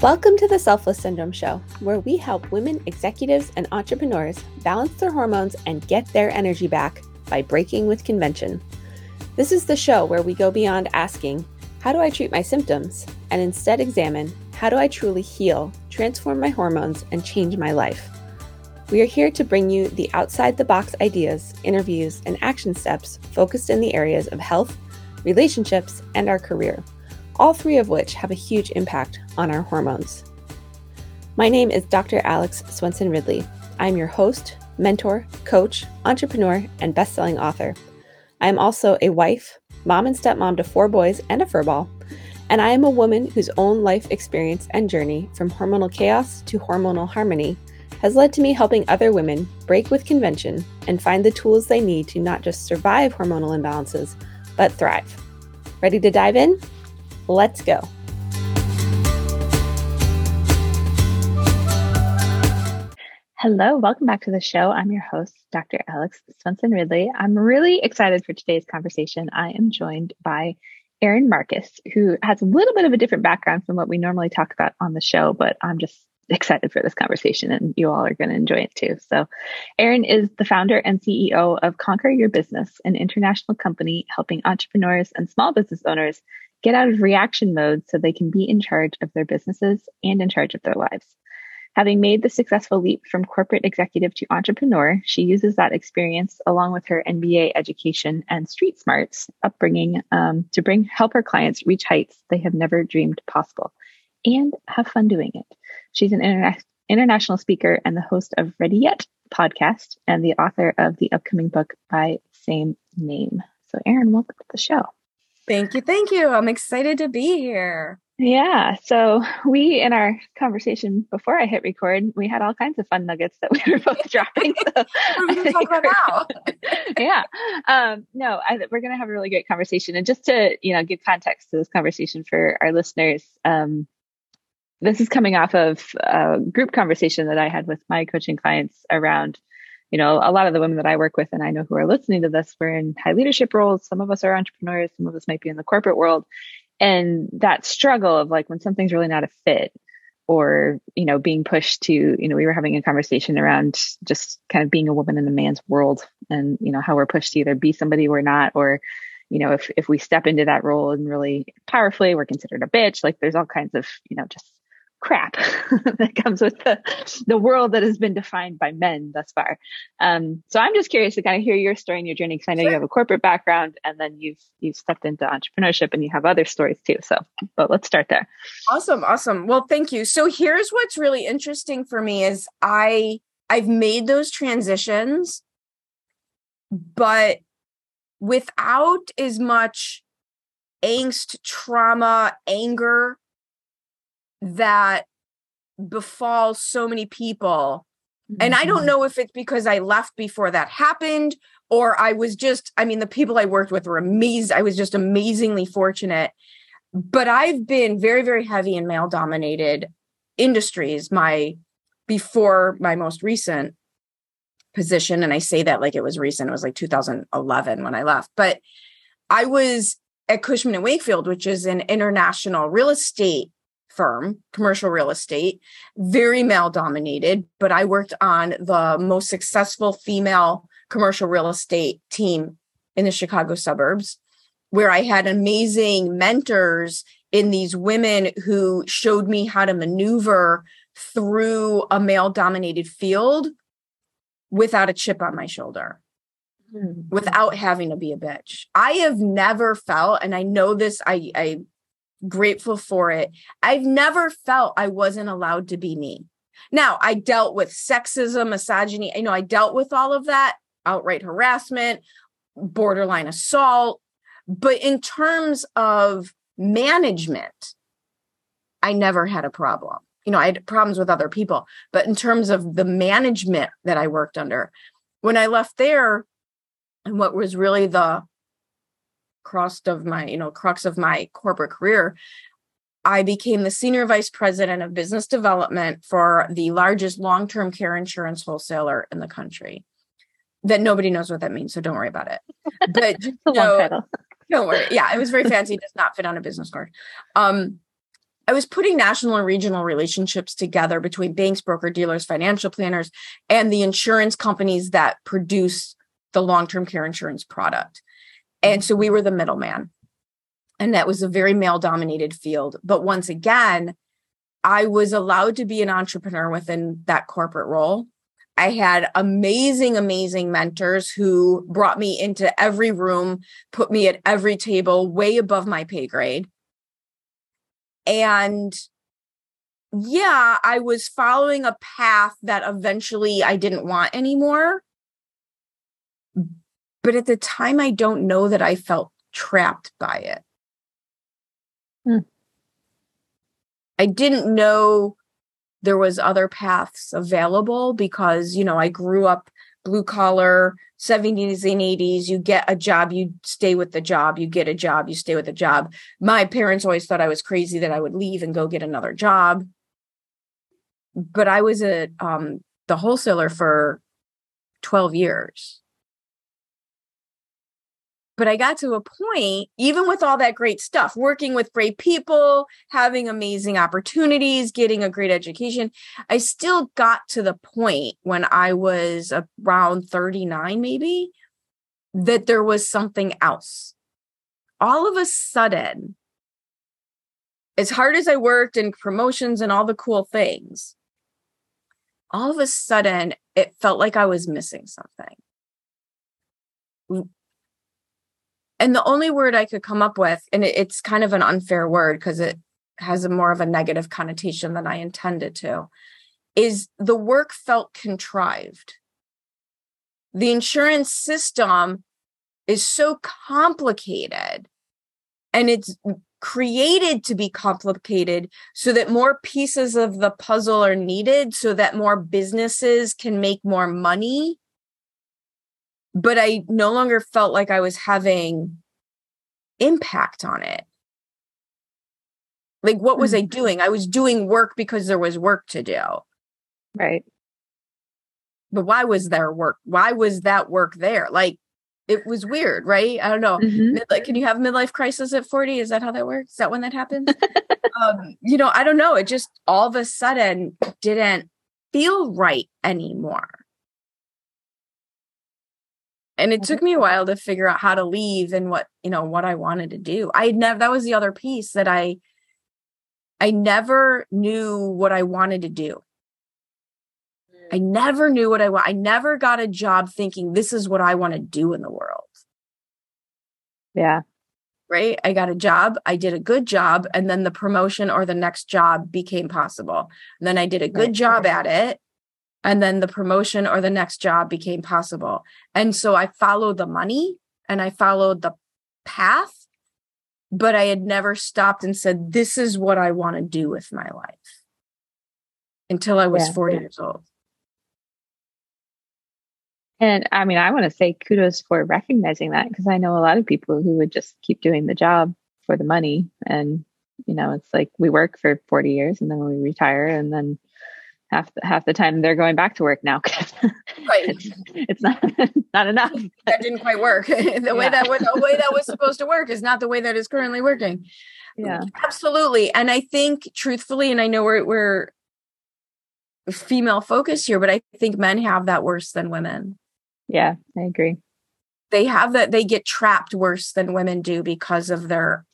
Welcome to the Selfless Syndrome Show, where we help women executives and entrepreneurs balance their hormones and get their energy back by breaking with convention. This is the show where we go beyond asking, How do I treat my symptoms? and instead examine, How do I truly heal, transform my hormones, and change my life? We are here to bring you the outside the box ideas, interviews, and action steps focused in the areas of health, relationships, and our career all three of which have a huge impact on our hormones. My name is Dr. Alex Swenson Ridley. I'm your host, mentor, coach, entrepreneur, and best-selling author. I am also a wife, mom and stepmom to four boys and a furball, and I am a woman whose own life experience and journey from hormonal chaos to hormonal harmony has led to me helping other women break with convention and find the tools they need to not just survive hormonal imbalances, but thrive. Ready to dive in? Let's go. Hello, welcome back to the show. I'm your host, Dr. Alex Swenson Ridley. I'm really excited for today's conversation. I am joined by Erin Marcus, who has a little bit of a different background from what we normally talk about on the show, but I'm just excited for this conversation and you all are going to enjoy it too. So, Erin is the founder and CEO of Conquer Your Business, an international company helping entrepreneurs and small business owners get out of reaction mode so they can be in charge of their businesses and in charge of their lives. Having made the successful leap from corporate executive to entrepreneur, she uses that experience along with her MBA education and street smarts upbringing um, to bring help her clients reach heights they have never dreamed possible and have fun doing it. She's an interna- international speaker and the host of Ready Yet podcast and the author of the upcoming book by same name. So, Erin, welcome to the show. Thank you. Thank you. I'm excited to be here. Yeah. So we, in our conversation before I hit record, we had all kinds of fun nuggets that we were both dropping. So to talk about now. yeah. Um, no, I, we're going to have a really great conversation. And just to, you know, give context to this conversation for our listeners, um, this is coming off of a group conversation that I had with my coaching clients around you know, a lot of the women that I work with and I know who are listening to this, we're in high leadership roles. Some of us are entrepreneurs, some of us might be in the corporate world. And that struggle of like when something's really not a fit or, you know, being pushed to, you know, we were having a conversation around just kind of being a woman in a man's world and, you know, how we're pushed to either be somebody we're not or, you know, if if we step into that role and really powerfully, we're considered a bitch. Like there's all kinds of, you know, just crap that comes with the, the world that has been defined by men thus far. Um, so I'm just curious to kind of hear your story and your journey because I know sure. you have a corporate background and then you've you've stepped into entrepreneurship and you have other stories too. So, but let's start there. Awesome, awesome. Well, thank you. So here's what's really interesting for me is I I've made those transitions, but without as much angst, trauma, anger that befalls so many people. Mm-hmm. And I don't mm-hmm. know if it's because I left before that happened or I was just, I mean, the people I worked with were amazing. I was just amazingly fortunate. But I've been very, very heavy in male dominated industries. My before my most recent position, and I say that like it was recent, it was like 2011 when I left. But I was at Cushman and Wakefield, which is an international real estate firm, commercial real estate, very male dominated, but I worked on the most successful female commercial real estate team in the Chicago suburbs, where I had amazing mentors in these women who showed me how to maneuver through a male dominated field without a chip on my shoulder. Mm-hmm. Without having to be a bitch. I have never felt, and I know this, I, I grateful for it. I've never felt I wasn't allowed to be me. Now, I dealt with sexism, misogyny, you know, I dealt with all of that, outright harassment, borderline assault. But in terms of management, I never had a problem. You know, I had problems with other people, but in terms of the management that I worked under, when I left there, and what was really the crux of my, you know, crux of my corporate career, I became the senior vice president of business development for the largest long-term care insurance wholesaler in the country. That nobody knows what that means, so don't worry about it. But you know, don't worry. Yeah, it was very fancy. It does not fit on a business card. Um, I was putting national and regional relationships together between banks, broker dealers, financial planners, and the insurance companies that produce the long term care insurance product. And so we were the middleman. And that was a very male dominated field. But once again, I was allowed to be an entrepreneur within that corporate role. I had amazing, amazing mentors who brought me into every room, put me at every table, way above my pay grade. And yeah, I was following a path that eventually I didn't want anymore. But at the time, I don't know that I felt trapped by it. Hmm. I didn't know there was other paths available because, you know, I grew up blue collar 70s and 80s you get a job you stay with the job you get a job you stay with the job my parents always thought i was crazy that i would leave and go get another job but i was a um, the wholesaler for 12 years but I got to a point, even with all that great stuff, working with great people, having amazing opportunities, getting a great education, I still got to the point when I was around 39, maybe, that there was something else. All of a sudden, as hard as I worked and promotions and all the cool things, all of a sudden it felt like I was missing something and the only word I could come up with, and it's kind of an unfair word because it has a more of a negative connotation than I intended to, is the work felt contrived. The insurance system is so complicated and it's created to be complicated so that more pieces of the puzzle are needed so that more businesses can make more money but I no longer felt like I was having impact on it. Like, what was mm-hmm. I doing? I was doing work because there was work to do. Right. But why was there work? Why was that work there? Like, it was weird, right? I don't know. Mm-hmm. Like, can you have midlife crisis at 40? Is that how that works? Is that when that happens? um, you know, I don't know. It just all of a sudden didn't feel right anymore and it took me a while to figure out how to leave and what you know what i wanted to do. I never that was the other piece that i i never knew what i wanted to do. I mm. never knew what i want i never got a job thinking this is what i want to do in the world. Yeah. Right? I got a job i did a good job and then the promotion or the next job became possible. And then i did a good job at it and then the promotion or the next job became possible and so i followed the money and i followed the path but i had never stopped and said this is what i want to do with my life until i was yeah, 40 yeah. years old and i mean i want to say kudos for recognizing that because i know a lot of people who would just keep doing the job for the money and you know it's like we work for 40 years and then we retire and then half the, half the time they're going back to work now. right. It's, it's, not not enough. That didn't quite work. the yeah. way that was, the way that was supposed to work is not the way that is currently working. Yeah. Absolutely. And I think truthfully, and I know we're we're female focused here, but I think men have that worse than women. Yeah, I agree. They have that they get trapped worse than women do because of their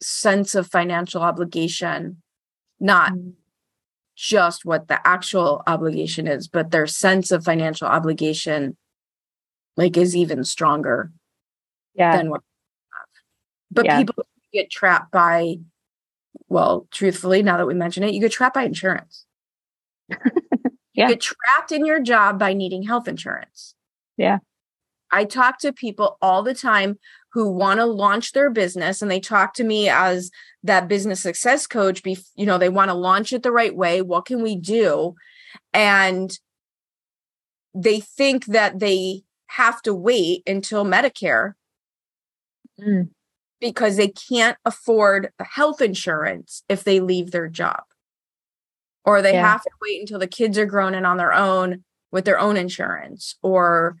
sense of financial obligation, not mm just what the actual obligation is, but their sense of financial obligation like is even stronger yeah. than what but yeah. people get trapped by well, truthfully, now that we mention it, you get trapped by insurance. yeah. You get trapped in your job by needing health insurance. Yeah. I talk to people all the time who want to launch their business and they talk to me as that business success coach be you know they want to launch it the right way what can we do and they think that they have to wait until medicare mm. because they can't afford the health insurance if they leave their job or they yeah. have to wait until the kids are grown and on their own with their own insurance or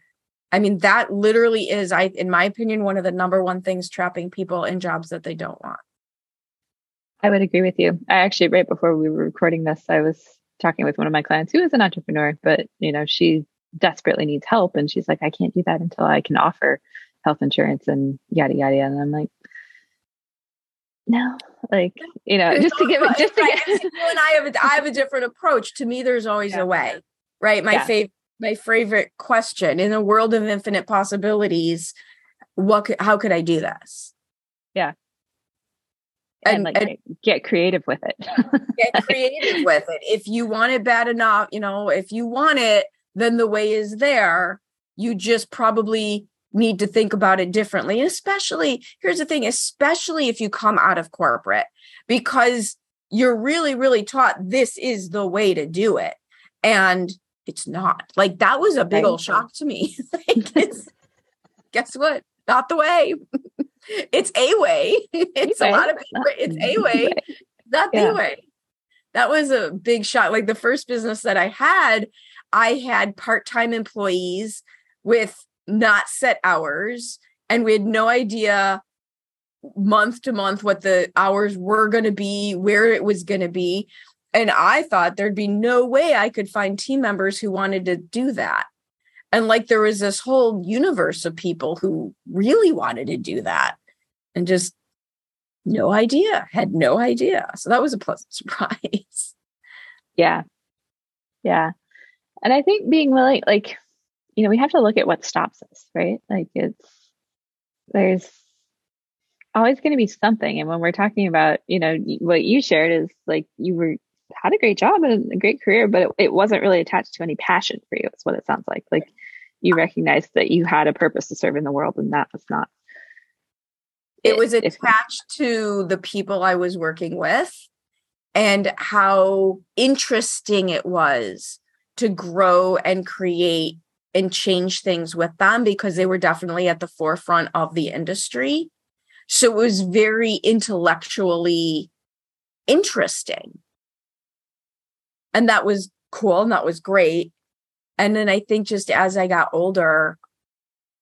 I mean, that literally is, I, in my opinion, one of the number one things trapping people in jobs that they don't want. I would agree with you. I actually, right before we were recording this, I was talking with one of my clients who is an entrepreneur, but you know, she desperately needs help. And she's like, I can't do that until I can offer health insurance and yada, yada. yada. And I'm like, no, like, you know, just to give it, just to get. you and I have, a, I have a different approach. To me, there's always yeah. a way, right? My yeah. favorite, my favorite question in a world of infinite possibilities, what, could, how could I do this? Yeah and, and like and get creative with it. get creative with it. If you want it bad enough, you know, if you want it, then the way is there. You just probably need to think about it differently. And especially, here's the thing, especially if you come out of corporate, because you're really, really taught this is the way to do it. And it's not. Like that was a big old shock to me. like, guess what? Not the way it's a way. It's a lot of people. It's a way, not the way. That was a big shot. Like the first business that I had, I had part time employees with not set hours, and we had no idea month to month what the hours were going to be, where it was going to be. And I thought there'd be no way I could find team members who wanted to do that. And like there was this whole universe of people who really wanted to do that and just no idea had no idea. So that was a pleasant surprise. Yeah. Yeah. And i think being willing like you know we have to look at what stops us right? Like it's there's always going to be something. And when we're talking about you know what you shared is like you were had a great job and a great career but it, it wasn't really attached to any passion for you is what it sounds like. Like you recognized that you had a purpose to serve in the world and that was not it, it was attached to the people i was working with and how interesting it was to grow and create and change things with them because they were definitely at the forefront of the industry. So it was very intellectually interesting and that was cool and that was great and then I think just as I got older,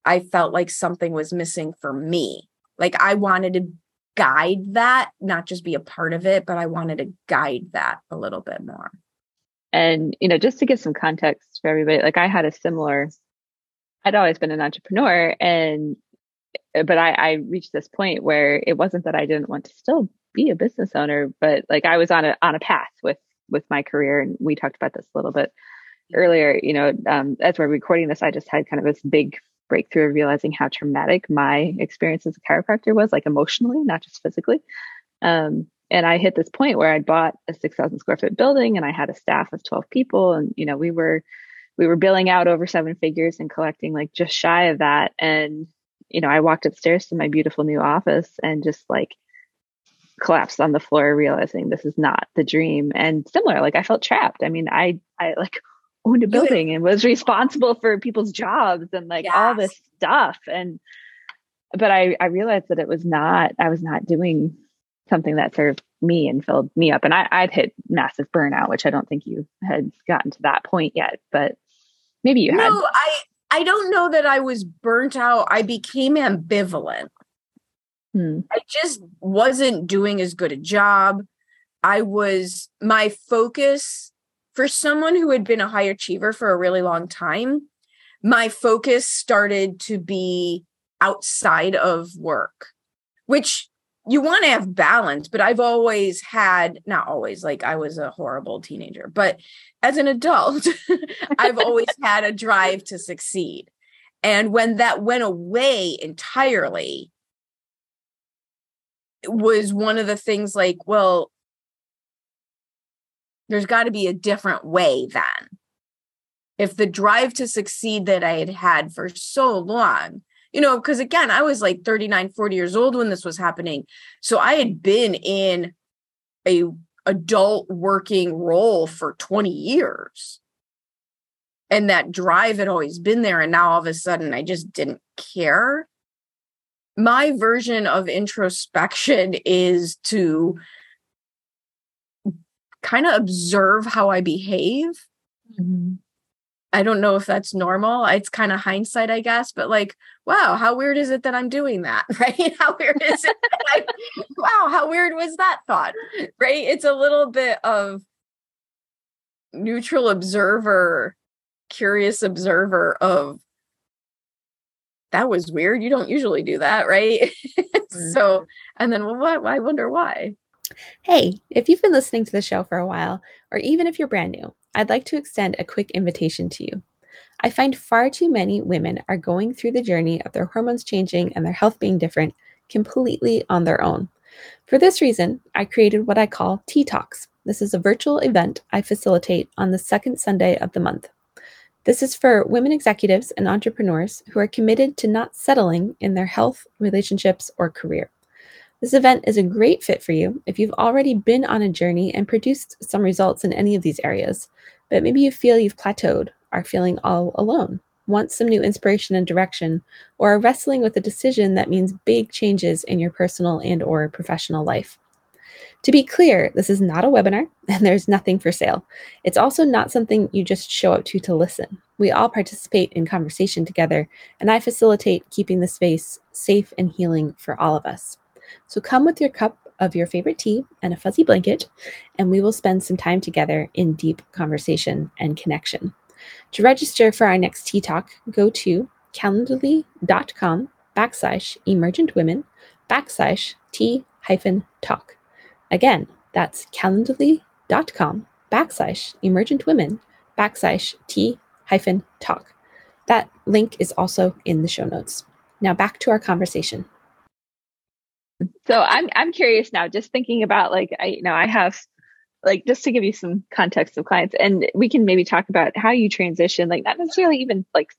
I felt like something was missing for me. Like I wanted to guide that, not just be a part of it, but I wanted to guide that a little bit more. And, you know, just to give some context for everybody, like I had a similar, I'd always been an entrepreneur and, eh, but I, I reached this point where it wasn't that I didn't want to still be a business owner, but like I was on a, on a path with, with my career. And we talked about this a little bit earlier, you know, um, as we're recording this, I just had kind of this big breakthrough of realizing how traumatic my experience as a chiropractor was, like emotionally, not just physically. Um, and I hit this point where I bought a 6,000 square foot building and I had a staff of 12 people. And, you know, we were, we were billing out over seven figures and collecting like just shy of that. And, you know, I walked upstairs to my beautiful new office and just like collapsed on the floor, realizing this is not the dream. And similar, like I felt trapped. I mean, I, I like owned a building and was responsible for people's jobs and like yes. all this stuff and but I, I realized that it was not i was not doing something that served me and filled me up and I, i'd hit massive burnout which i don't think you had gotten to that point yet but maybe you had no i i don't know that i was burnt out i became ambivalent hmm. i just wasn't doing as good a job i was my focus for someone who had been a high achiever for a really long time, my focus started to be outside of work, which you want to have balance, but I've always had, not always, like I was a horrible teenager, but as an adult, I've always had a drive to succeed. And when that went away entirely, was one of the things like, well, there's got to be a different way then. If the drive to succeed that I had had for so long, you know, because again, I was like 39, 40 years old when this was happening. So I had been in a adult working role for 20 years. And that drive had always been there. And now all of a sudden I just didn't care. My version of introspection is to kind of observe how I behave. Mm-hmm. I don't know if that's normal. It's kind of hindsight, I guess, but like, wow, how weird is it that I'm doing that? Right? How weird is it? like, wow, how weird was that thought? Right? It's a little bit of neutral observer, curious observer of that was weird. You don't usually do that, right? Mm-hmm. so, and then, well, what? I wonder why. Hey, if you've been listening to the show for a while, or even if you're brand new, I'd like to extend a quick invitation to you. I find far too many women are going through the journey of their hormones changing and their health being different completely on their own. For this reason, I created what I call Tea Talks. This is a virtual event I facilitate on the second Sunday of the month. This is for women executives and entrepreneurs who are committed to not settling in their health, relationships, or career. This event is a great fit for you if you've already been on a journey and produced some results in any of these areas, but maybe you feel you've plateaued, are feeling all alone, want some new inspiration and direction, or are wrestling with a decision that means big changes in your personal and or professional life. To be clear, this is not a webinar and there's nothing for sale. It's also not something you just show up to to listen. We all participate in conversation together, and I facilitate keeping the space safe and healing for all of us. So come with your cup of your favorite tea and a fuzzy blanket, and we will spend some time together in deep conversation and connection. To register for our next Tea Talk, go to calendly.com backslash emergent women backslash tea hyphen talk. Again, that's calendly.com backslash emergent women backslash T hyphen talk. That link is also in the show notes. Now back to our conversation. So I'm I'm curious now, just thinking about like I you know I have like just to give you some context of clients and we can maybe talk about how you transition like not necessarily even like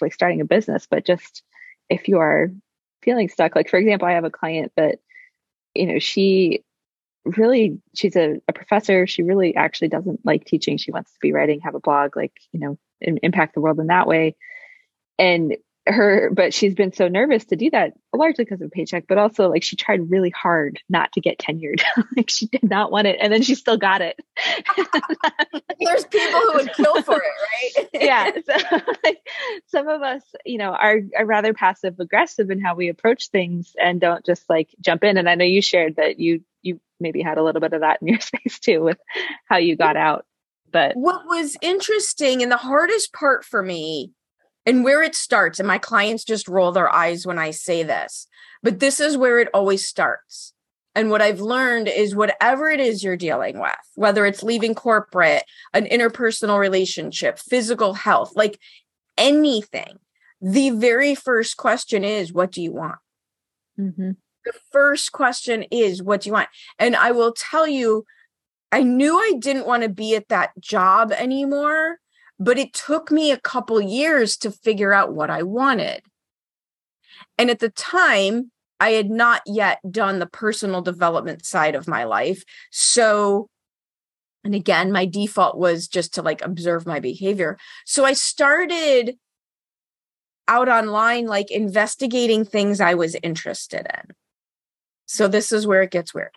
like starting a business but just if you are feeling stuck like for example i have a client that you know she really she's a, a professor. She really actually doesn't like teaching. She wants to be writing have a blog like you know impact the world in that way. And her but she's been so nervous to do that largely because of paycheck but also like she tried really hard not to get tenured. Like she did not want it and then she still got it. There's people who would kill for it right? Yeah so, like, some of us you know are, are rather passive aggressive in how we approach things and don't just like jump in and i know you shared that you you maybe had a little bit of that in your space too with how you got out but what was interesting and the hardest part for me and where it starts and my clients just roll their eyes when i say this but this is where it always starts. And what i've learned is whatever it is you're dealing with whether it's leaving corporate an interpersonal relationship physical health like anything the very first question is what do you want? Mm-hmm. the first question is what do you want? And i will tell you i knew i didn't want to be at that job anymore but it took me a couple years to figure out what I wanted. And at the time, I had not yet done the personal development side of my life. So, and again, my default was just to like observe my behavior. So I started out online, like investigating things I was interested in. So this is where it gets weird.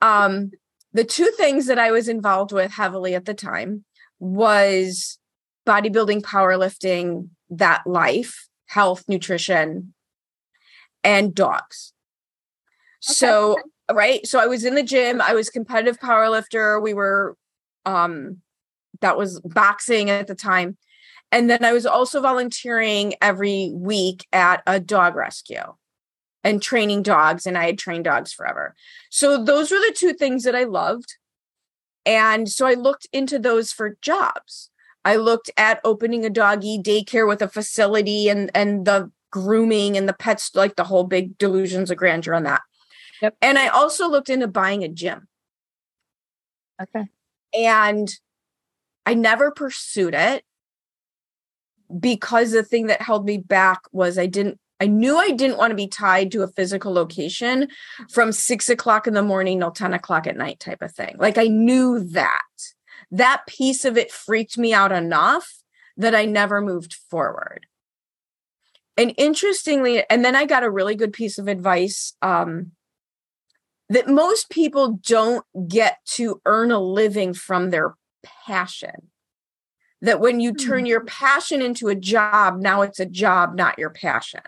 Um, the two things that I was involved with heavily at the time was bodybuilding, powerlifting, that life, health, nutrition, and dogs. Okay. So, right. So I was in the gym, I was competitive powerlifter. We were, um, that was boxing at the time. And then I was also volunteering every week at a dog rescue and training dogs. And I had trained dogs forever. So those were the two things that I loved. And so I looked into those for jobs. I looked at opening a doggy daycare with a facility and and the grooming and the pets, like the whole big delusions of grandeur on that. Yep. And I also looked into buying a gym. Okay. And I never pursued it because the thing that held me back was I didn't I knew I didn't want to be tied to a physical location from six o'clock in the morning till 10 o'clock at night type of thing. Like I knew that. That piece of it freaked me out enough that I never moved forward. And interestingly, and then I got a really good piece of advice um, that most people don't get to earn a living from their passion that when you turn your hmm. passion into a job, now it's a job, not your passion.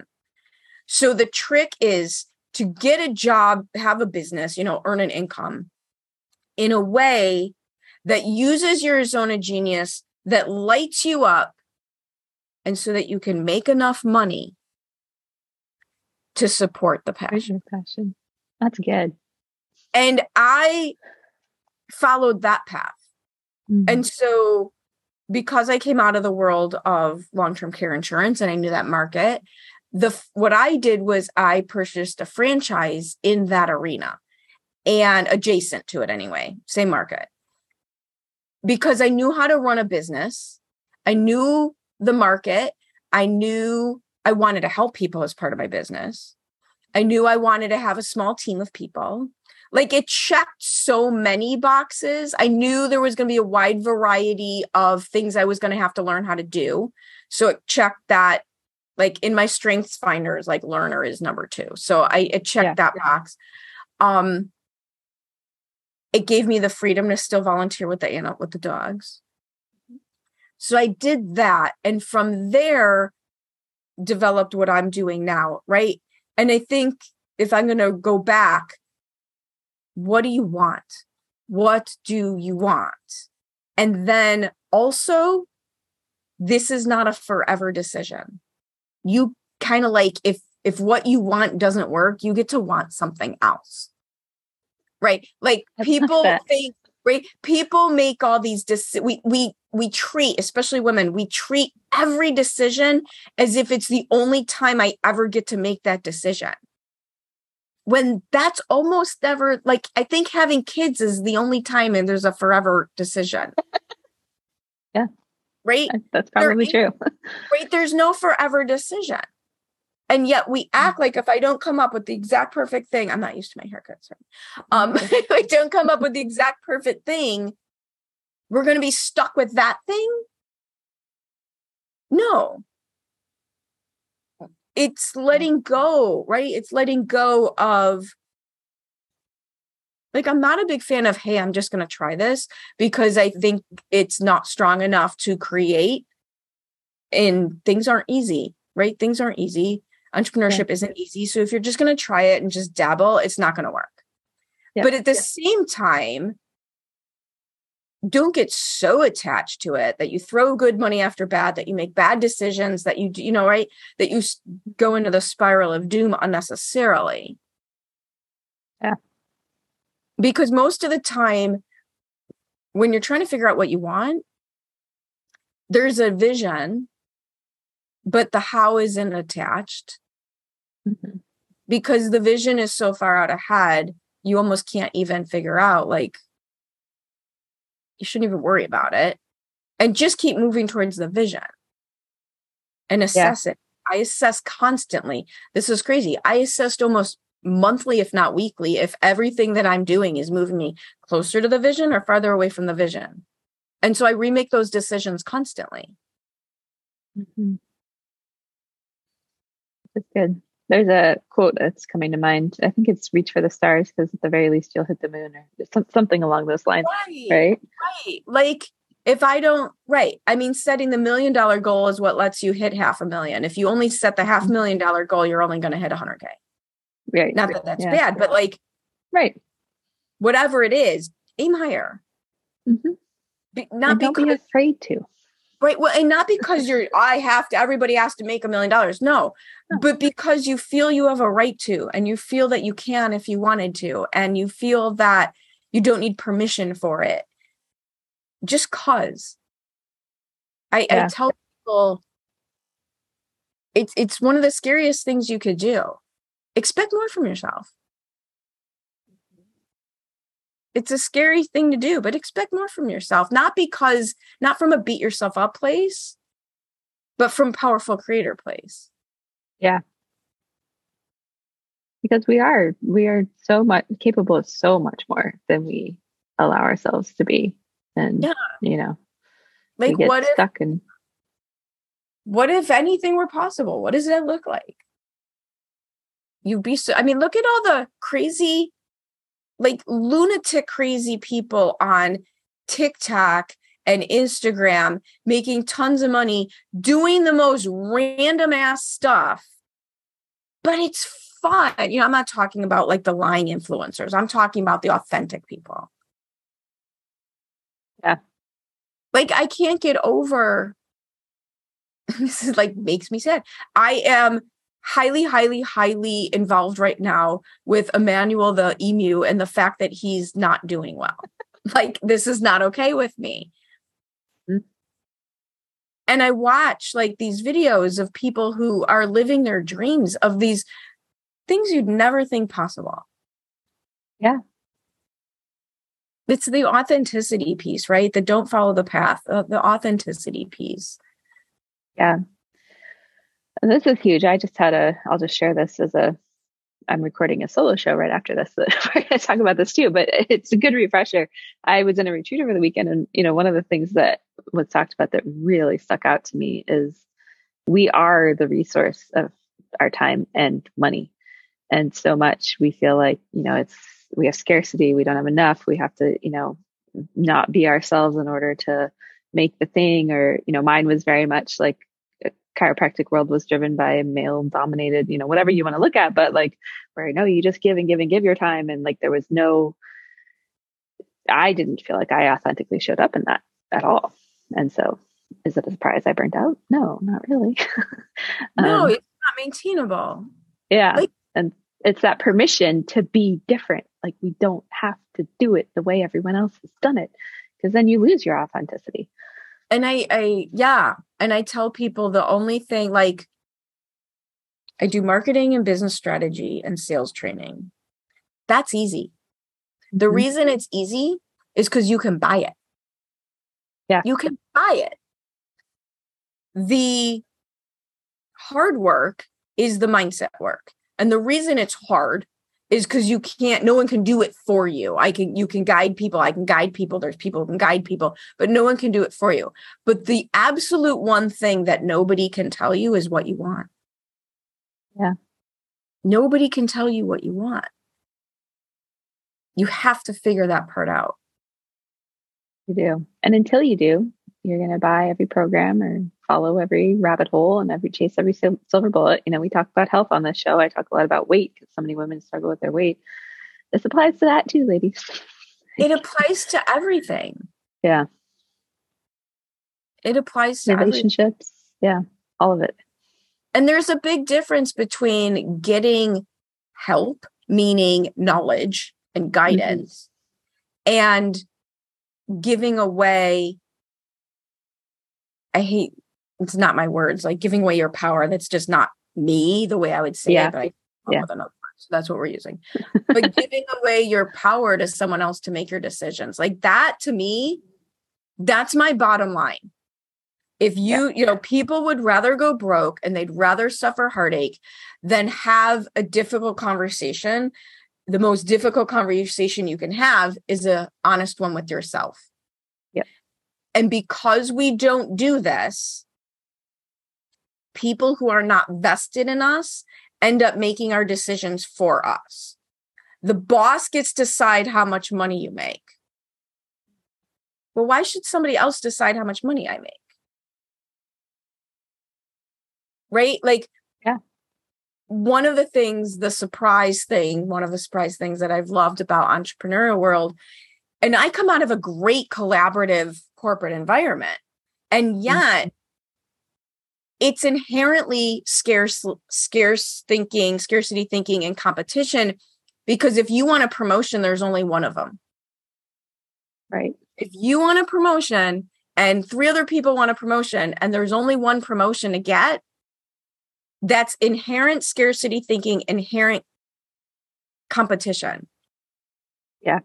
So the trick is to get a job, have a business, you know, earn an income in a way that uses your zone of genius that lights you up and so that you can make enough money to support the passion. passion. That's good. And I followed that path. Mm-hmm. And so because I came out of the world of long-term care insurance and I knew that market, the what I did was I purchased a franchise in that arena and adjacent to it anyway, same market. Because I knew how to run a business. I knew the market. I knew I wanted to help people as part of my business. I knew I wanted to have a small team of people. Like it checked so many boxes. I knew there was going to be a wide variety of things I was going to have to learn how to do. So it checked that like in my strengths finders like learner is number 2. So I it checked yeah. that box. Um it gave me the freedom to still volunteer with the animal with the dogs. So I did that and from there developed what I'm doing now, right? And I think if I'm going to go back, what do you want? What do you want? And then also, this is not a forever decision. You kind of like if if what you want doesn't work, you get to want something else. Right? Like people think right? People make all these dec- we we we treat especially women we treat every decision as if it's the only time i ever get to make that decision. When that's almost never like i think having kids is the only time and there's a forever decision. Yeah right that's probably there, true right there's no forever decision and yet we act like if I don't come up with the exact perfect thing, I'm not used to my haircut, sorry. Um, if I don't come up with the exact perfect thing, we're going to be stuck with that thing. No, it's letting go, right? It's letting go of like I'm not a big fan of hey, I'm just going to try this because I think it's not strong enough to create and things aren't easy, right? Things aren't easy entrepreneurship yeah. isn't easy so if you're just going to try it and just dabble it's not going to work yeah. but at the yeah. same time don't get so attached to it that you throw good money after bad that you make bad decisions that you you know right that you go into the spiral of doom unnecessarily yeah because most of the time when you're trying to figure out what you want there's a vision but the how isn't attached. Mm-hmm. because the vision is so far out ahead you almost can't even figure out like you shouldn't even worry about it. And just keep moving towards the vision. And assess yeah. it. I assess constantly. This is crazy. I assessed almost monthly if not weekly if everything that i'm doing is moving me closer to the vision or farther away from the vision and so i remake those decisions constantly mm-hmm. That's good. There's a quote that's coming to mind. I think it's "Reach for the stars" because at the very least you'll hit the moon, or something along those lines. Right. Right. Right. Like if I don't, right. I mean, setting the million dollar goal is what lets you hit half a million. If you only set the half mm-hmm. million dollar goal, you're only going to hit 100K. Right. Not that that's yeah. bad, but like, right. Whatever it is, aim higher. Mm-hmm. Be, not and because, be afraid to. Right. Well, and not because you're, I have to, everybody has to make a million dollars. No, but because you feel you have a right to, and you feel that you can if you wanted to, and you feel that you don't need permission for it. Just cause. I, yeah. I tell people it's it's one of the scariest things you could do. Expect more from yourself it's a scary thing to do, but expect more from yourself. Not because, not from a beat yourself up place, but from powerful creator place. Yeah. Because we are, we are so much capable of so much more than we allow ourselves to be. And, yeah. you know, like what stuck if, in. What if anything were possible? What does that look like? You'd be so, I mean, look at all the crazy like lunatic crazy people on TikTok and Instagram making tons of money doing the most random ass stuff. But it's fun. You know, I'm not talking about like the lying influencers. I'm talking about the authentic people. Yeah. Like I can't get over this is like makes me sad. I am highly, highly, highly involved right now with Emmanuel the emu and the fact that he's not doing well. like this is not okay with me. Mm. And I watch like these videos of people who are living their dreams of these things you'd never think possible. Yeah. It's the authenticity piece, right? The don't follow the path, uh, the authenticity piece. Yeah. This is huge. I just had a, I'll just share this as a, I'm recording a solo show right after this. We're going to talk about this too, but it's a good refresher. I was in a retreat over the weekend, and you know, one of the things that was talked about that really stuck out to me is we are the resource of our time and money, and so much we feel like you know it's we have scarcity, we don't have enough, we have to you know not be ourselves in order to make the thing, or you know, mine was very much like chiropractic world was driven by male dominated, you know, whatever you want to look at, but like where no, you just give and give and give your time. And like there was no, I didn't feel like I authentically showed up in that at all. And so is it a surprise I burnt out? No, not really. no, um, it's not maintainable. Yeah. Like, and it's that permission to be different. Like we don't have to do it the way everyone else has done it because then you lose your authenticity and I, I, yeah. And I tell people the only thing like I do marketing and business strategy and sales training. That's easy. The mm-hmm. reason it's easy is because you can buy it. Yeah. You can buy it. The hard work is the mindset work. And the reason it's hard is because you can't no one can do it for you. I can you can guide people i can guide people there's people who can guide people but no one can do it for you. But the absolute one thing that nobody can tell you is what you want. Yeah. Nobody can tell you what you want. You have to figure that part out. You do. And until you do you're going to buy every program or follow every rabbit hole and every chase every silver bullet. You know, we talk about health on this show. I talk a lot about weight because so many women struggle with their weight. This applies to that too, ladies. it applies to everything. Yeah. It applies to relationships. Everything. Yeah. All of it. And there's a big difference between getting help, meaning knowledge and mm-hmm. guidance, mm-hmm. and giving away I hate it's not my words, like giving away your power. That's just not me the way I would say yeah. it, but I yeah. with another word. So that's what we're using. but giving away your power to someone else to make your decisions. Like that to me, that's my bottom line. If you, yeah. you know, people would rather go broke and they'd rather suffer heartache than have a difficult conversation. The most difficult conversation you can have is a honest one with yourself and because we don't do this, people who are not vested in us end up making our decisions for us. The boss gets to decide how much money you make. Well, why should somebody else decide how much money I make? Right? Like, yeah. One of the things, the surprise thing, one of the surprise things that I've loved about entrepreneurial world, and I come out of a great collaborative corporate environment. And mm-hmm. yet, mm-hmm. it's inherently scarce, scarce thinking, scarcity thinking, and competition. Because if you want a promotion, there's only one of them. Right. If you want a promotion and three other people want a promotion and there's only one promotion to get, that's inherent scarcity thinking, inherent competition. Yeah.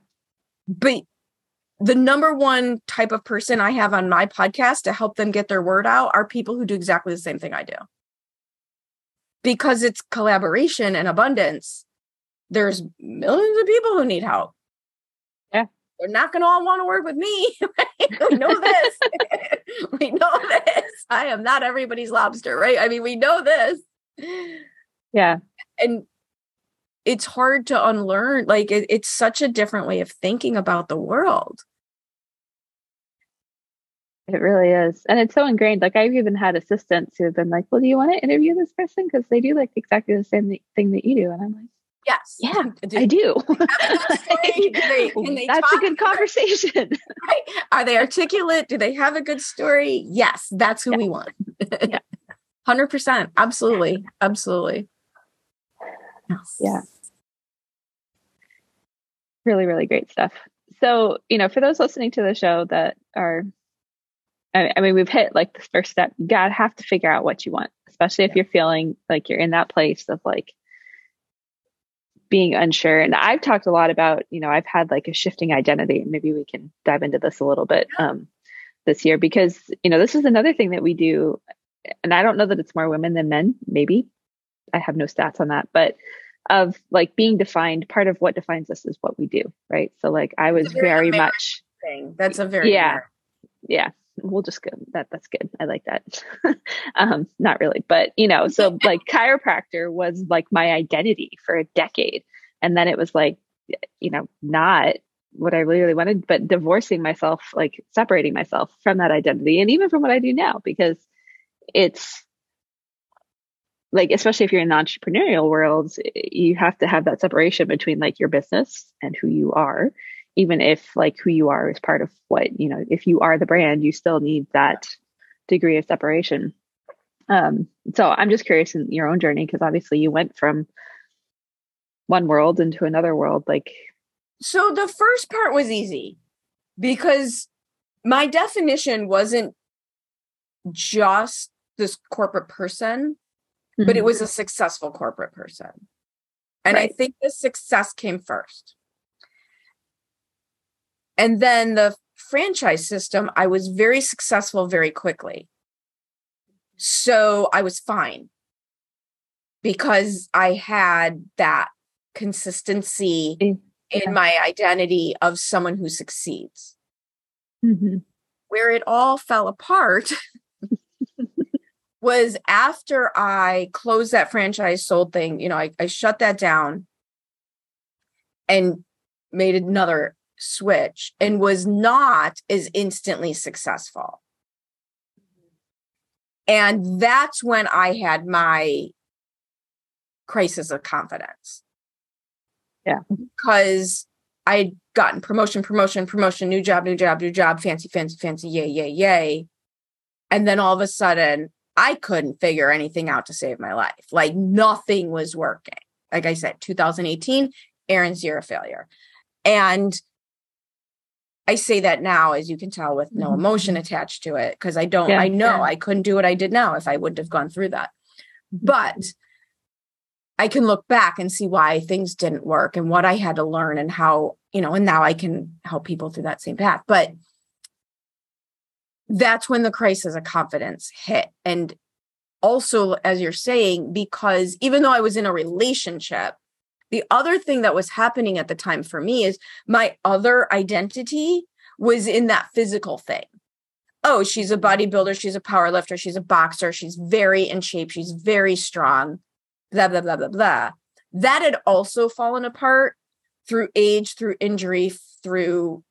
But the number one type of person I have on my podcast to help them get their word out are people who do exactly the same thing I do. Because it's collaboration and abundance, there's millions of people who need help. Yeah. They're not going to all want to work with me. we know this. we know this. I am not everybody's lobster, right? I mean, we know this. Yeah. And it's hard to unlearn like it, it's such a different way of thinking about the world It really is. And it's so ingrained. Like I've even had assistants who have been like, well, do you want to interview this person? Because they do like exactly the same thing that you do. And I'm like, Yes. Yeah, I do. they, they That's a good conversation. right? Are they articulate? Do they have a good story? Yes, that's who yeah. we want. yeah. 100%. Absolutely. Absolutely. Yes. Yeah. Really, really great stuff. So, you know, for those listening to the show that are, I, I mean, we've hit like the first step. You got to have to figure out what you want, especially if yeah. you're feeling like you're in that place of like, being unsure. And I've talked a lot about, you know, I've had like a shifting identity. Maybe we can dive into this a little bit um, this year because, you know, this is another thing that we do. And I don't know that it's more women than men, maybe. I have no stats on that, but of like being defined, part of what defines us is what we do, right? So, like, I was very, very much. Thing. That's a very. Yeah. American. Yeah we'll just go that that's good i like that um not really but you know so like chiropractor was like my identity for a decade and then it was like you know not what i really wanted but divorcing myself like separating myself from that identity and even from what i do now because it's like especially if you're in the entrepreneurial world you have to have that separation between like your business and who you are. Even if like who you are is part of what you know if you are the brand you still need that degree of separation. Um so i'm just curious in your own journey because obviously you went from one world into another world like so the first part was easy because my definition wasn't just this corporate person mm-hmm. but it mm-hmm. was a successful corporate person and right. i think the success came first and then the franchise system, I was very successful very quickly. So I was fine because I had that consistency yeah. in my identity of someone who succeeds. Mm-hmm. Where it all fell apart was after I closed that franchise sold thing, you know, I, I shut that down and made another switch and was not as instantly successful. And that's when I had my crisis of confidence. Yeah. Because I had gotten promotion, promotion, promotion, new job, new job, new job, fancy, fancy, fancy, yay, yay, yay. And then all of a sudden, I couldn't figure anything out to save my life. Like nothing was working. Like I said, 2018, Erin's year of failure. And I say that now, as you can tell, with no mm-hmm. emotion attached to it, because I don't, yeah, I know yeah. I couldn't do what I did now if I wouldn't have gone through that. Mm-hmm. But I can look back and see why things didn't work and what I had to learn and how, you know, and now I can help people through that same path. But that's when the crisis of confidence hit. And also, as you're saying, because even though I was in a relationship, the other thing that was happening at the time for me is my other identity was in that physical thing. Oh, she's a bodybuilder, she's a power lifter, she's a boxer, she's very in shape, she's very strong, blah, blah, blah, blah, blah. That had also fallen apart through age, through injury, through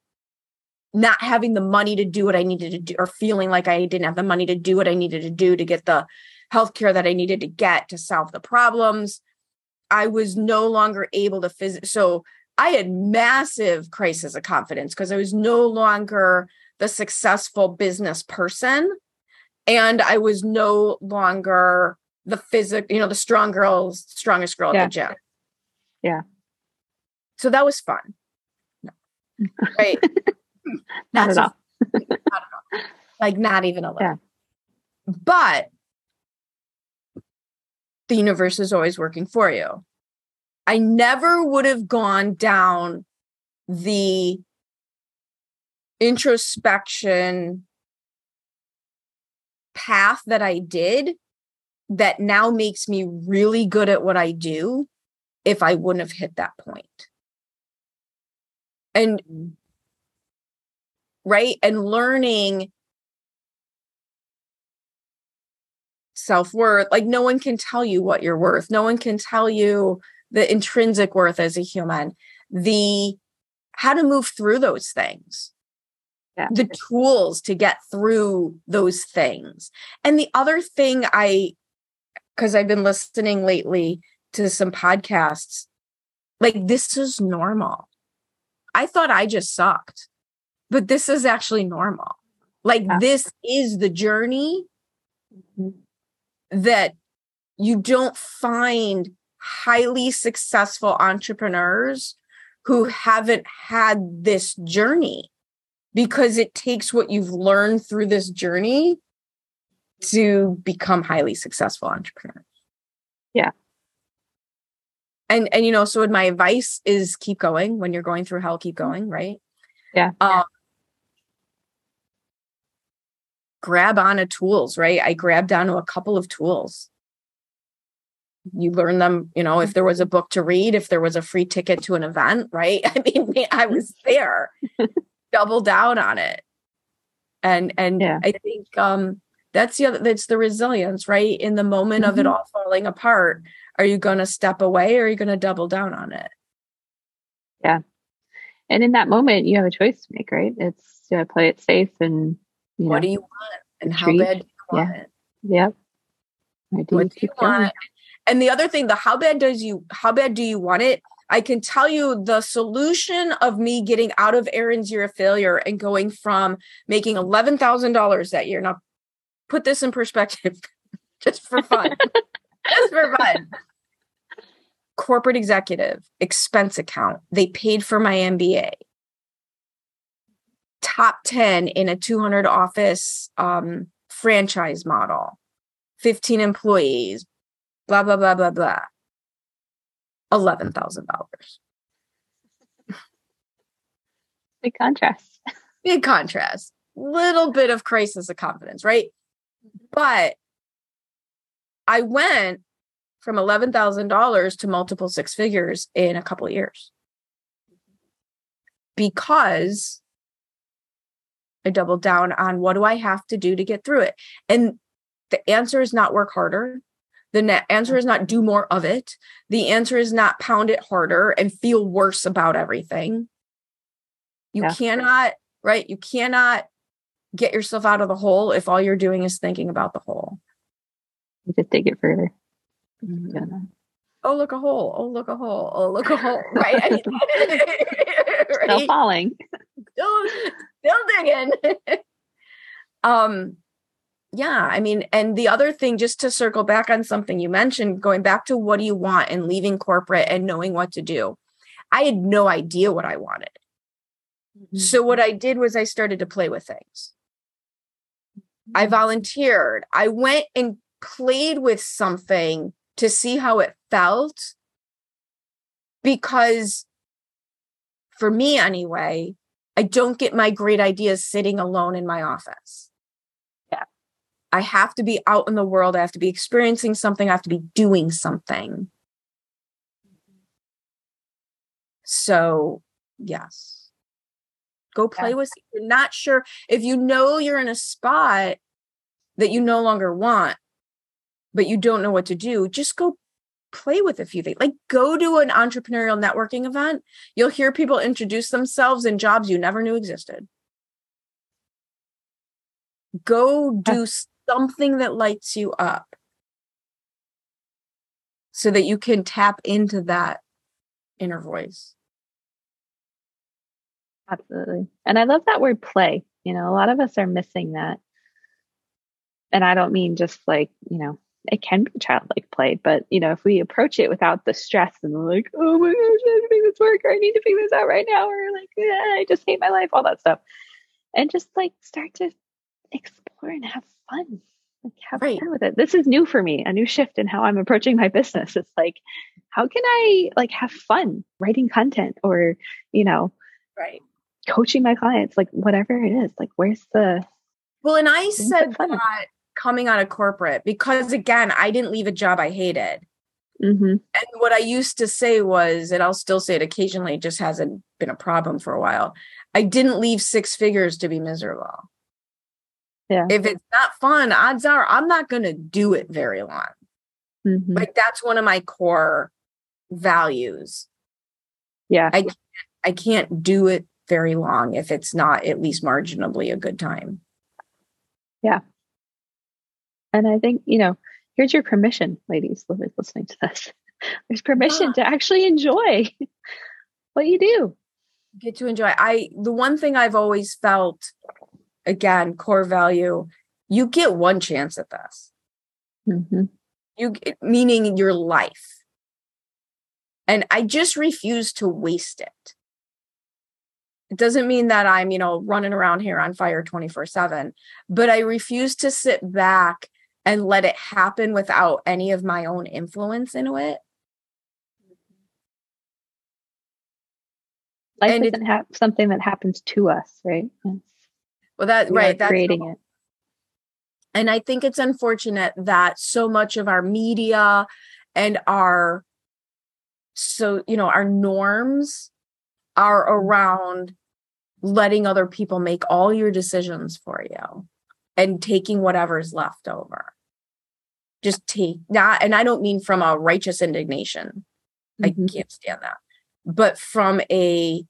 not having the money to do what I needed to do, or feeling like I didn't have the money to do what I needed to do to get the healthcare that I needed to get to solve the problems. I was no longer able to phys- so I had massive crisis of confidence because I was no longer the successful business person and I was no longer the physical, you know, the strong girl, strongest girl yeah. at the gym. Yeah. So that was fun. Right. Not, at all. not at all. Like not even a little. Yeah. But the universe is always working for you. I never would have gone down the introspection path that I did that now makes me really good at what I do if I wouldn't have hit that point. And mm. Right and learning self-worth like no one can tell you what you're worth no one can tell you the intrinsic worth as a human the how to move through those things Yeah. the tools to get through those things. And the other thing I, because I've been listening lately to some podcasts, like this is normal. I thought I just sucked, but this is actually normal. Like Yeah. this is the journey that you don't find highly successful entrepreneurs who haven't had this journey because it takes what you've learned through this journey to become highly successful entrepreneurs. Yeah. And and you know, so my advice is keep going when you're going through hell, keep going, right? Yeah. Um, grab onto tools, right? I grabbed onto a couple of tools. You learn them, you know, if there was a book to read, if there was a free ticket to an event, right? I mean, I was there, double down on it. And and Yeah. I think um that's the other that's the resilience, right? In the moment of it Mhm. all falling apart, are you gonna step away or are you gonna double down on it? Yeah. And in that moment, you have a choice to make, right? It's to play it safe and you what know, do you want? And how retreat. bad do you want it? yep. Or do what do you keep going? want? And the other thing, the how bad does you how bad do you want it? I can tell you the solution of me getting out of Erin's year of failure and going from making eleven thousand dollars that year. Now, put this in perspective, just for fun, just for fun. Corporate executive expense account. They paid for my MBA. Top ten in a two hundred office um, franchise model. 15 employees, blah, blah, blah, blah, blah. $11,000. Big contrast. Big contrast. Little bit of crisis of confidence, right? But I went from $11,000 to multiple six figures in a couple of years because I doubled down on what do I have to do to get through it. And the answer is not work harder. The answer is not do more of it. The answer is not pound it harder and feel worse about everything. You Yeah. cannot, right? You cannot get yourself out of the hole if all you're doing is thinking about the hole. You just dig it further. Mm-hmm. Yeah. Oh, look a hole. Oh, look a hole. Oh, look a hole. Right. I mean, Still right? falling. still, still digging. um, yeah, I mean, and the other thing, just to circle back on something you mentioned, going back to what do you want and leaving corporate and knowing what to do. I had no idea what I wanted. So what I did was I started to play with things. I volunteered. I went and played with something to see how it felt. Because for me, anyway, I don't get my great ideas sitting alone in my office. Yeah. I have to be out in the world. I have to be experiencing something. I have to be doing something. So, yes. Go play Yeah. with you're not sure if you know you're in a spot that you no longer want, but you don't know what to do, just go play with a few things. Like go to an entrepreneurial networking event. You'll hear people introduce themselves in jobs you never knew existed. Go do something that lights you up so that you can tap into that inner voice. Absolutely. And I love that word play. You know, a lot of us are missing that. And I don't mean just like, you know, it can be childlike play, but you know, if we approach it without the stress and like, oh my gosh, I have to make this work, or I need to figure this out right now, or like, "Eh, I just hate my life, all that stuff. And just like start to explore and have fun. Like have Right. fun with it. This is new for me, a new shift in how I'm approaching my business. It's like, how can I like have fun writing content or, you know, Right. coaching my clients, like whatever it is, like where's the Well, and I said that coming out of corporate because again, I didn't leave a job I hated. mm-hmm. And what I used to say was, and I'll still say it occasionally, it just hasn't been a problem for a while. I didn't leave six figures to be miserable. Yeah. If it's not fun, odds are I'm not going to do it very long. Mm-hmm. Like that's one of my core values. yeah. I can't do it very long if it's not at least marginally a good time. Yeah. And I think, you know, here's your permission, ladies listening to this. There's permission yeah. to actually enjoy what you do. Get to enjoy. I the one thing I've always felt again, core value, you get one chance at this. Mm-hmm. You meaning your life. And I just refuse to waste it. It doesn't mean that I'm, you know, running around here on fire 24 7, but I refuse to sit back and let it happen without any of my own influence into it. Life and isn't ha- something that happens to us, right? It's, well, that right, that's creating it. And I think it's unfortunate that so much of our media and our so you know our norms are mm-hmm. around letting other people make all your decisions for you and taking whatever's left over just take not and i don't mean from a righteous indignation. Mm-hmm. i can't stand that. But from a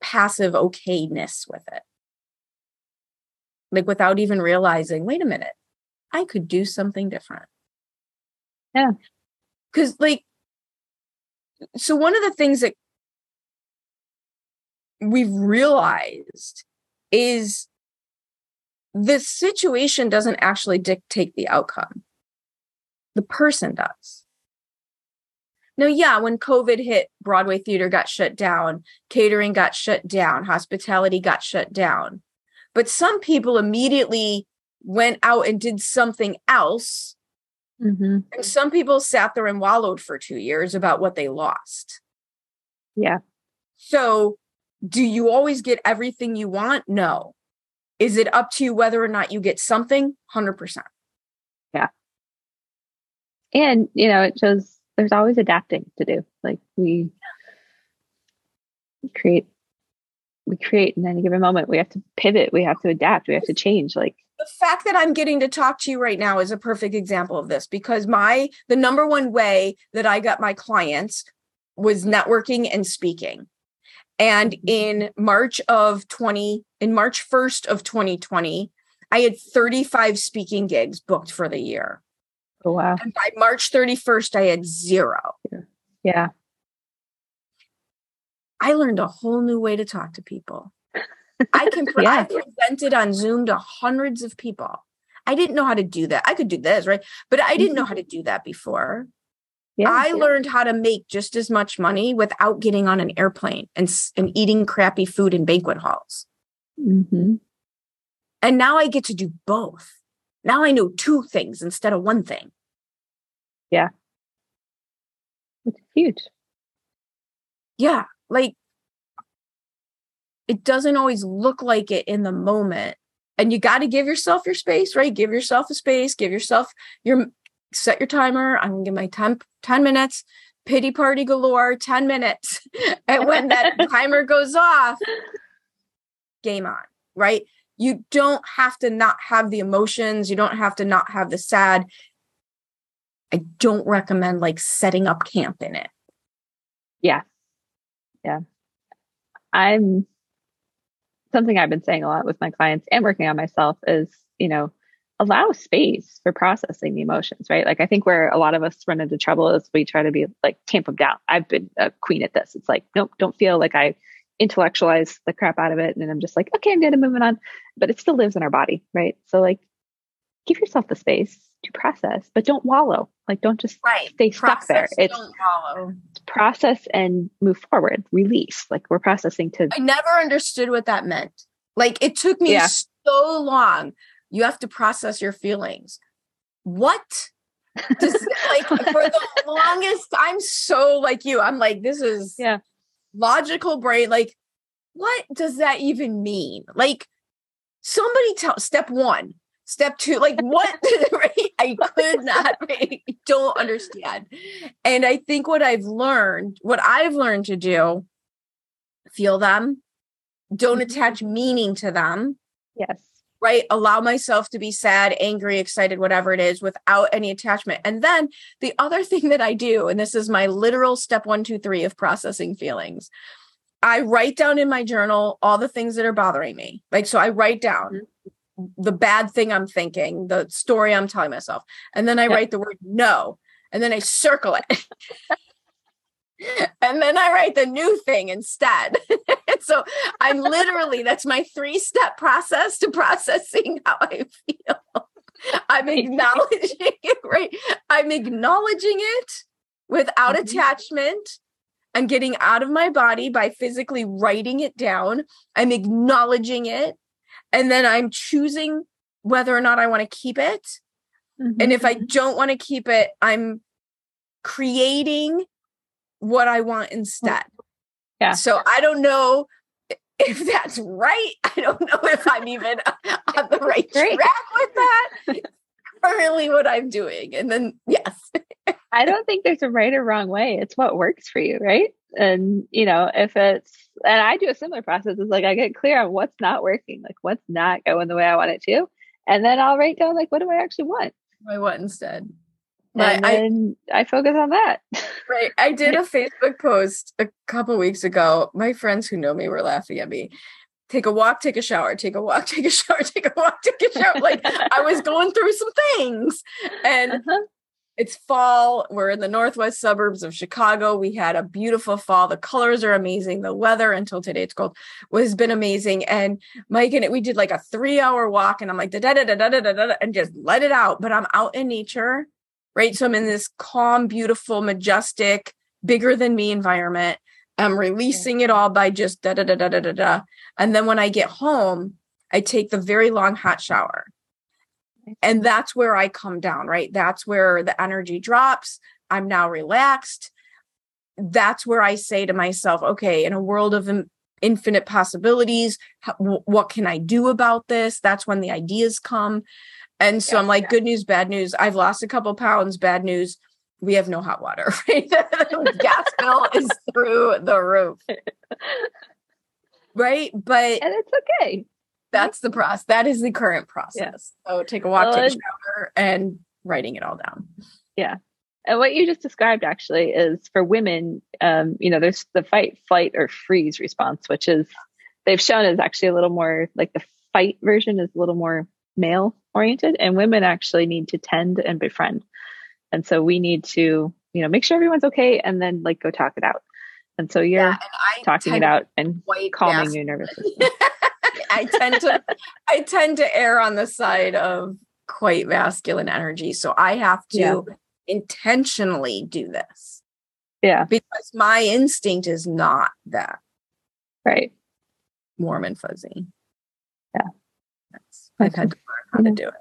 passive okayness with it. Like without even realizing wait a minute i could do something different. Yeah. Because like so one of the things that we've realized is the situation doesn't actually dictate the outcome the person does now yeah when covid hit broadway theater got shut down catering got shut down hospitality got shut down but some people immediately went out and did something else Mm-hmm. And some people sat there and wallowed for two years about what they lost. Yeah. So, do you always get everything you want? No. Is it up to you whether or not you get something? 100%. Yeah. And, you know, it shows there's always adapting to do. Like, we create, we create in any given moment. We have to pivot, we have to adapt, we have to change. Like, the fact that I'm getting to talk to you right now is a perfect example of this because my the number one way that I got my clients was networking and speaking. And mm-hmm. in March of 20 in March 1st of 2020, I had 35 speaking gigs booked for the year. Oh wow. And by March 31st I had zero. Yeah. I learned a whole new way to talk to people. I can pre- yeah. I presented on Zoom to hundreds of people. I didn't know how to do that. I could do this, right? But I didn't know how to do that before. Yeah, I yeah. learned how to make just as much money without getting on an airplane and, and eating crappy food in banquet halls. Mm-hmm. And now I get to do both. Now I know two things instead of one thing. Yeah. It's huge. Yeah. Like it doesn't always look like it in the moment. And you got to give yourself your space, right? Give yourself a space, give yourself your set your timer. I'm gonna give my 10, 10 minutes, pity party galore, 10 minutes. and when that timer goes off, game on, right? You don't have to not have the emotions, you don't have to not have the sad. I don't recommend like setting up camp in it. Yeah. Yeah. I'm something I've been saying a lot with my clients and working on myself is, you know, allow space for processing the emotions, right? Like I think where a lot of us run into trouble is we try to be like tamp them down. I've been a queen at this. It's like, nope, don't feel like I intellectualize the crap out of it. And I'm just like, okay, I'm good, I'm moving on. But it still lives in our body, right? So like give yourself the space to process, but don't wallow. Like don't just right. stay process, stuck there. It's wallow. process and move forward, release. Like we're processing to I never understood what that meant. Like it took me yeah. so long. You have to process your feelings. What? Does, like for the longest, I'm so like you. I'm like, this is yeah logical brain. Like, what does that even mean? Like, somebody tell step one step two like what right i could not I don't understand and i think what i've learned what i've learned to do feel them don't mm-hmm. attach meaning to them yes right allow myself to be sad angry excited whatever it is without any attachment and then the other thing that i do and this is my literal step one two three of processing feelings I write down in my journal all the things that are bothering me. Like, so I write down Mm-hmm. the bad thing I'm thinking, the story I'm telling myself, and then I write the word no, and then I circle it. and then I write the new thing instead. so I'm literally, that's my three step process to processing how I feel. I'm acknowledging it, right? I'm acknowledging it without Mhm. attachment. I'm getting out of my body by physically writing it down. I'm acknowledging it. And then I'm choosing whether or not I want to keep it. Mm-hmm. And if I mm-hmm. don't want to keep it, I'm creating what I want mm-hmm. instead. Yeah. So I don't know if that's right. I don't know if I'm even on the right Great. track with that. Currently, what I'm doing. And then, yes. I don't think there's a right or wrong way. It's what works for you, right? And you know, if it's and I do a similar process. It's like I get clear on what's not working, like what's not going the way I want it to, and then I'll write down like what do I actually want, I what instead? But and I, I focus on that. Right. I did a Facebook post a couple weeks ago. My friends who know me were laughing at me. Take a walk, take a shower, take a walk, take a shower, take a walk, take a shower. like I was going through some things. And uh-huh. it's fall. We're in the northwest suburbs of Chicago. We had a beautiful fall. The colors are amazing. The weather until today it's cold was been amazing. And Mike and it, we did like a three hour walk and I'm like da da da da da da da and just let it out. But I'm out in nature right? So I'm in this calm, beautiful, majestic, bigger than me environment. I'm releasing it all by just da da da da da da da. And then when I get home, I take the very long hot shower and that's where I come down, right? That's where the energy drops. I'm now relaxed. That's where I say to myself, okay, in a world of infinite possibilities, what can I do about this? That's when the ideas come. And so Yeah, I'm like, good news, bad news. I've lost a couple pounds. Bad news. We have no hot water, right? The Gas bill is through the roof. Right. But and it's okay. that's the process. That is the current process. So take a walk, Well, take a shower, and writing it all down. Yeah, and what you just described actually is for women, um, you know, there's the fight, flight, or freeze response, which is they've shown is actually a little more like the fight version is a little more male oriented, and women actually need to tend and befriend. And so we need to, you know, make sure everyone's okay and then like go talk it out. And so you're and I talking it out and calming your nervous system. I tend to I tend to err on the side of quite masculine energy. So I have to Yeah. intentionally do this Yeah, because my instinct is not that right. warm and fuzzy. Yeah. I've had to learn how to do it.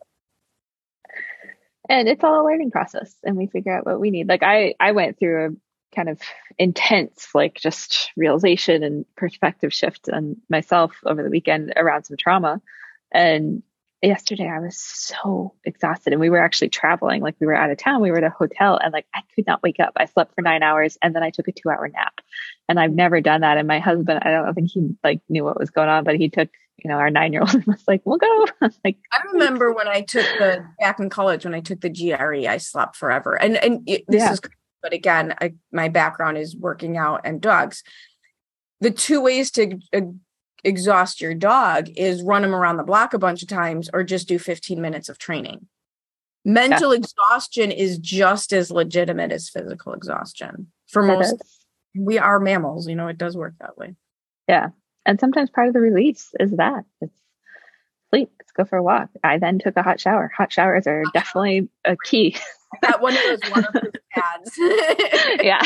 and it's all a learning process and we figure out what we need. Like i i went through a kind of intense like just realization and perspective shift on myself over the weekend around some trauma. And yesterday i was so exhausted and we were actually traveling. Like we were out of town we were at a hotel and like i could not wake up. I slept for nine hours and then i took a two hour nap. And i've never done that and my husband i don't think he like knew what was going on but he took you know our nine year old was like we'll go like I remember when I took the back in college when I took the GRE, I slept forever. And and it, this Yeah. is, but again, I, my background is working out and dogs. The two ways to uh, exhaust your dog is run him around the block a bunch of times, or just do 15 minutes of training. Mental exhaustion is just as legitimate as physical exhaustion for most. We are mammals, you know. It does work that way. And sometimes part of the release is that. It's sleep. Let's go for a walk. I then took a hot shower. Hot showers are definitely a key. Got one of those wonderful ads. yeah.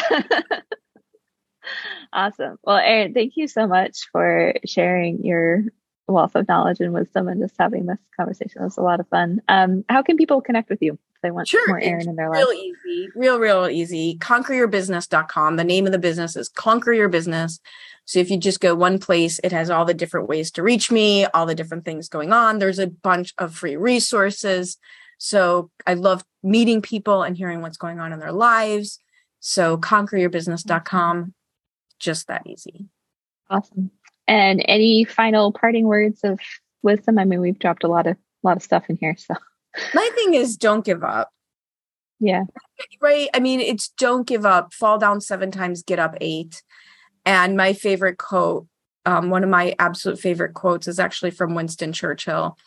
Awesome. Well Erin, thank you so much for sharing your wealth of knowledge and wisdom and just having this conversation. It was a lot of fun. Um how can people connect with you if they want Sure, more Erin in their life? real easy. Real real easy. Conqueryourbusiness.com the name of the business is conquer your business so if you just go one place it has all the different ways to reach me all the different things going on. There's a bunch of free resources. So i love meeting people and hearing what's going on in their lives. So conqueryourbusiness.com just that easy. Awesome. And any final parting words of wisdom? I mean we've dropped a lot of a lot of stuff in here so. My thing is don't give up. Yeah. Right? I mean it's don't give up. Fall down seven times get up eight And my favorite quote, um, one of my absolute favorite quotes, is actually from Winston Churchill.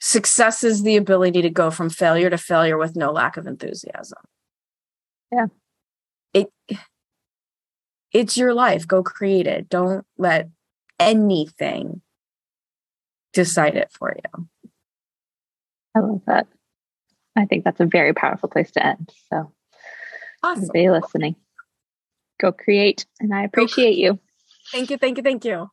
Success is the ability to go from failure to failure with no lack of enthusiasm. Yeah. It it's your life. Go create it. Don't let anything decide it for you. I love that. I think that's a very powerful place to end. So, awesome. everybody listening, go create. And I appreciate you. Thank you. Thank you. Thank you.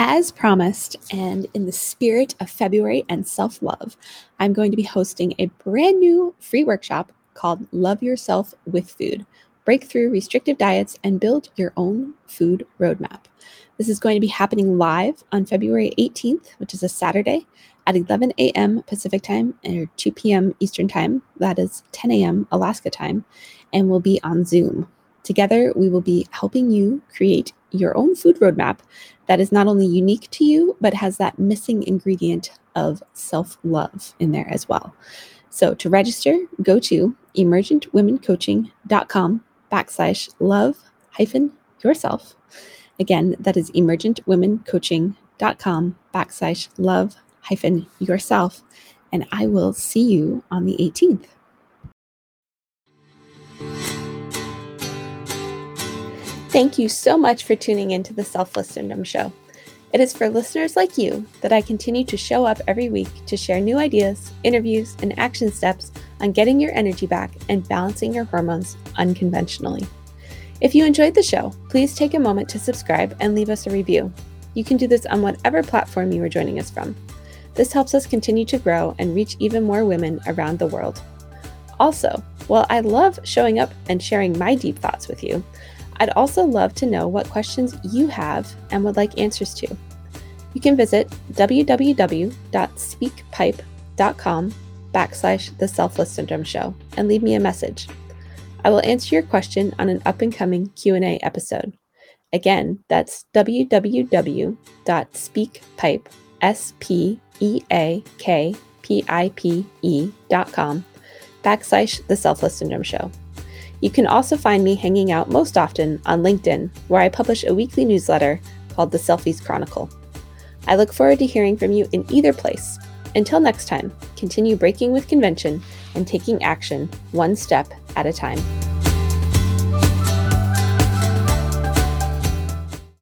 As promised, and in the spirit of February and self love, I'm going to be hosting a brand new free workshop called Love Yourself with Food Break Through Restrictive Diets and Build Your Own Food Roadmap. This is going to be happening live on February 18th, which is a Saturday at 11 a.m. Pacific time or 2 p.m. Eastern time. That is 10 a.m. Alaska time, and will be on Zoom. Together, we will be helping you create your own food roadmap that is not only unique to you, but has that missing ingredient of self love in there as well. So to register, go to emergentwomencoaching.com backslash love hyphen yourself. Again, that is emergentwomencoaching.com backslash love hyphen yourself. And I will see you on the 18th. Thank you so much for tuning into the Selfless Syndrome Show. It is for listeners like you that I continue to show up every week to share new ideas, interviews, and action steps on getting your energy back and balancing your hormones unconventionally. If you enjoyed the show, please take a moment to subscribe and leave us a review. You can do this on whatever platform you are joining us from. This helps us continue to grow and reach even more women around the world. Also, while I love showing up and sharing my deep thoughts with you, I'd also love to know what questions you have and would like answers to. You can visit www.speakpipe.com backslash the selfless syndrome show and leave me a message. I will answer your question on an up and coming Q&A episode. Again, that's www.speakpipe, S-P-E-A-K-P-I-P-E dot com backslash the selfless syndrome show. You can also find me hanging out most often on LinkedIn, where I publish a weekly newsletter called The Selfless Chronicle. I look forward to hearing from you in either place. Until next time, continue breaking with convention and taking action one step at a time.